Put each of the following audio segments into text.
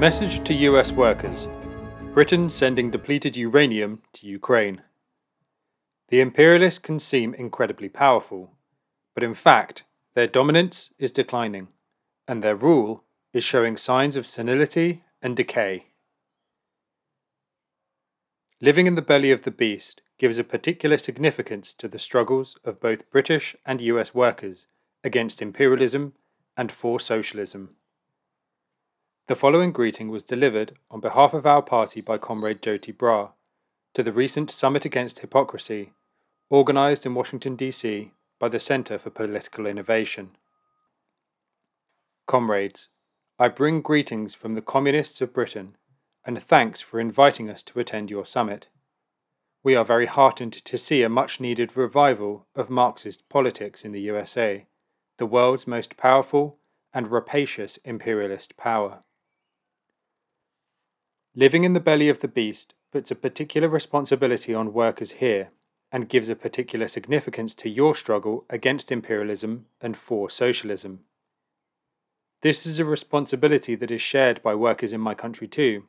Message to US workers Britain sending depleted uranium to Ukraine. The imperialists can seem incredibly powerful, but in fact, their dominance is declining, and their rule is showing signs of senility and decay. Living in the belly of the beast gives a particular significance to the struggles of both British and US workers against imperialism and for socialism. The following greeting was delivered on behalf of our party by Comrade Jyoti Brar to the recent Summit Against Hypocrisy, organised in Washington, D.C. by the Centre for Political Innovation. Comrades, I bring greetings from the Communists of Britain and thanks for inviting us to attend your summit. We are very heartened to see a much needed revival of Marxist politics in the USA, the world's most powerful and rapacious imperialist power. Living in the belly of the beast puts a particular responsibility on workers here and gives a particular significance to your struggle against imperialism and for socialism. This is a responsibility that is shared by workers in my country too,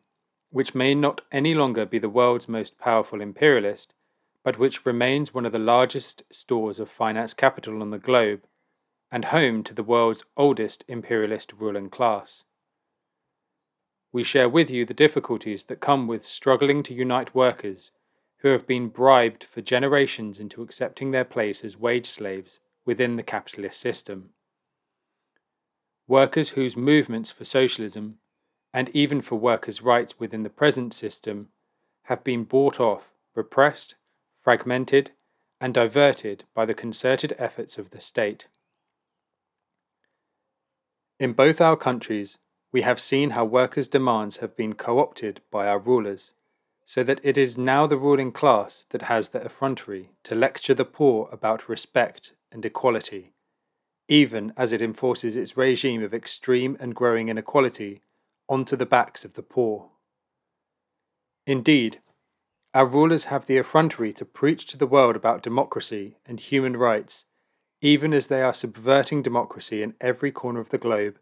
which may not any longer be the world's most powerful imperialist, but which remains one of the largest stores of finance capital on the globe and home to the world's oldest imperialist ruling class we share with you the difficulties that come with struggling to unite workers who have been bribed for generations into accepting their place as wage slaves within the capitalist system. Workers whose movements for socialism, and even for workers' rights within the present system, have been bought off, repressed, fragmented, and diverted by the concerted efforts of the state. In both our countries, we have seen how workers' demands have been co opted by our rulers, so that it is now the ruling class that has the effrontery to lecture the poor about respect and equality, even as it enforces its regime of extreme and growing inequality onto the backs of the poor. Indeed, our rulers have the effrontery to preach to the world about democracy and human rights, even as they are subverting democracy in every corner of the globe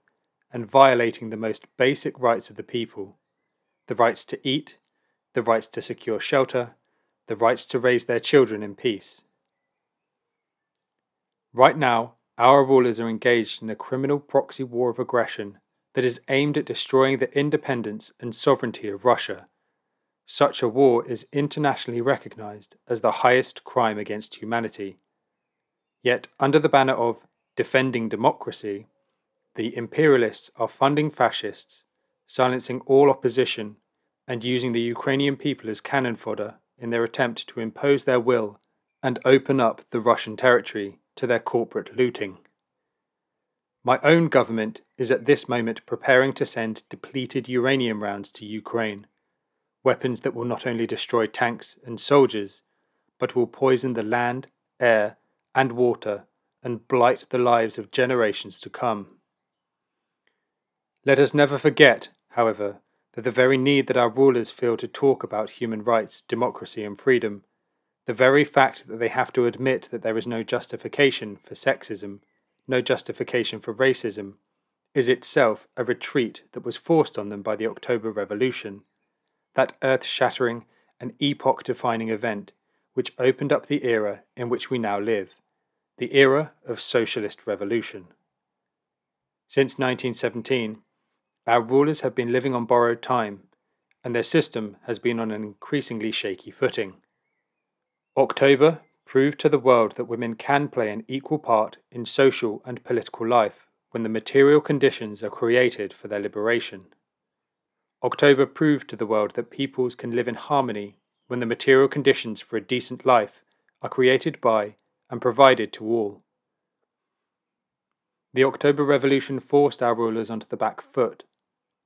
and violating the most basic rights of the people the rights to eat, the rights to secure shelter, the rights to raise their children in peace. Right now, our rulers are engaged in a criminal proxy war of aggression that is aimed at destroying the independence and sovereignty of Russia. Such a war is internationally recognized as the highest crime against humanity. Yet, under the banner of defending democracy, the imperialists are funding fascists, silencing all opposition, and using the Ukrainian people as cannon fodder in their attempt to impose their will and open up the Russian territory to their corporate looting. My own government is at this moment preparing to send depleted uranium rounds to Ukraine, weapons that will not only destroy tanks and soldiers, but will poison the land, air, and water and blight the lives of generations to come. Let us never forget, however, that the very need that our rulers feel to talk about human rights, democracy, and freedom, the very fact that they have to admit that there is no justification for sexism, no justification for racism, is itself a retreat that was forced on them by the October Revolution, that earth shattering and epoch defining event which opened up the era in which we now live, the era of socialist revolution. Since 1917, our rulers have been living on borrowed time, and their system has been on an increasingly shaky footing. October proved to the world that women can play an equal part in social and political life when the material conditions are created for their liberation. October proved to the world that peoples can live in harmony when the material conditions for a decent life are created by and provided to all. The October Revolution forced our rulers onto the back foot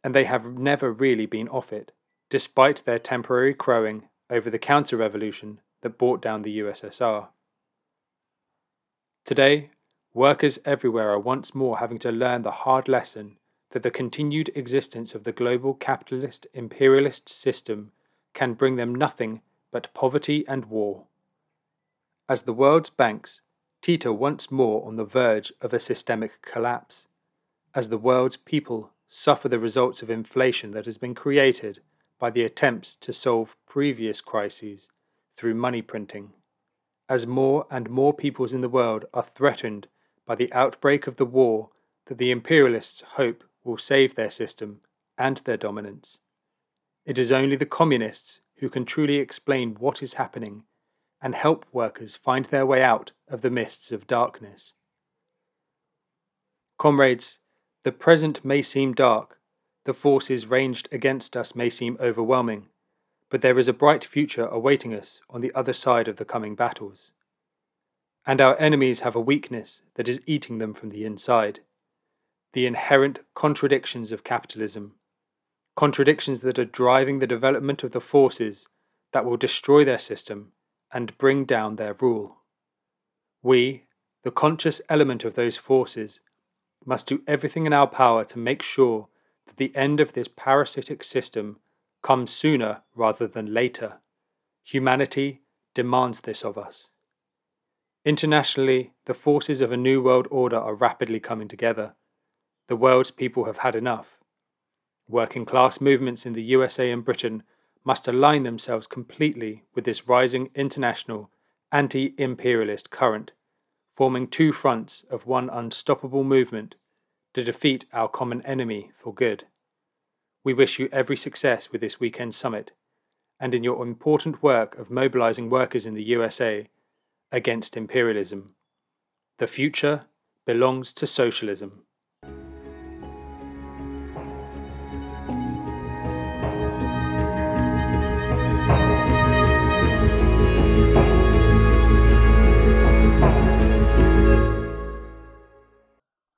and they have never really been off it, despite their temporary crowing over the counter revolution that brought down the USSR. Today, workers everywhere are once more having to learn the hard lesson that the continued existence of the global capitalist imperialist system can bring them nothing but poverty and war. As the world's banks teeter once more on the verge of a systemic collapse, as the world's people suffer the results of inflation that has been created by the attempts to solve previous crises through money printing. As more and more peoples in the world are threatened by the outbreak of the war that the imperialists hope will save their system and their dominance. It is only the communists who can truly explain what is happening and help workers find their way out of the mists of darkness. Comrades, the present may seem dark, the forces ranged against us may seem overwhelming, but there is a bright future awaiting us on the other side of the coming battles. And our enemies have a weakness that is eating them from the inside the inherent contradictions of capitalism, contradictions that are driving the development of the forces that will destroy their system and bring down their rule. We, the conscious element of those forces, must do everything in our power to make sure that the end of this parasitic system comes sooner rather than later. Humanity demands this of us. Internationally, the forces of a new world order are rapidly coming together. The world's people have had enough. Working class movements in the USA and Britain must align themselves completely with this rising international anti imperialist current, forming two fronts of one unstoppable movement to defeat our common enemy for good. We wish you every success with this weekend summit and in your important work of mobilizing workers in the USA against imperialism. The future belongs to socialism.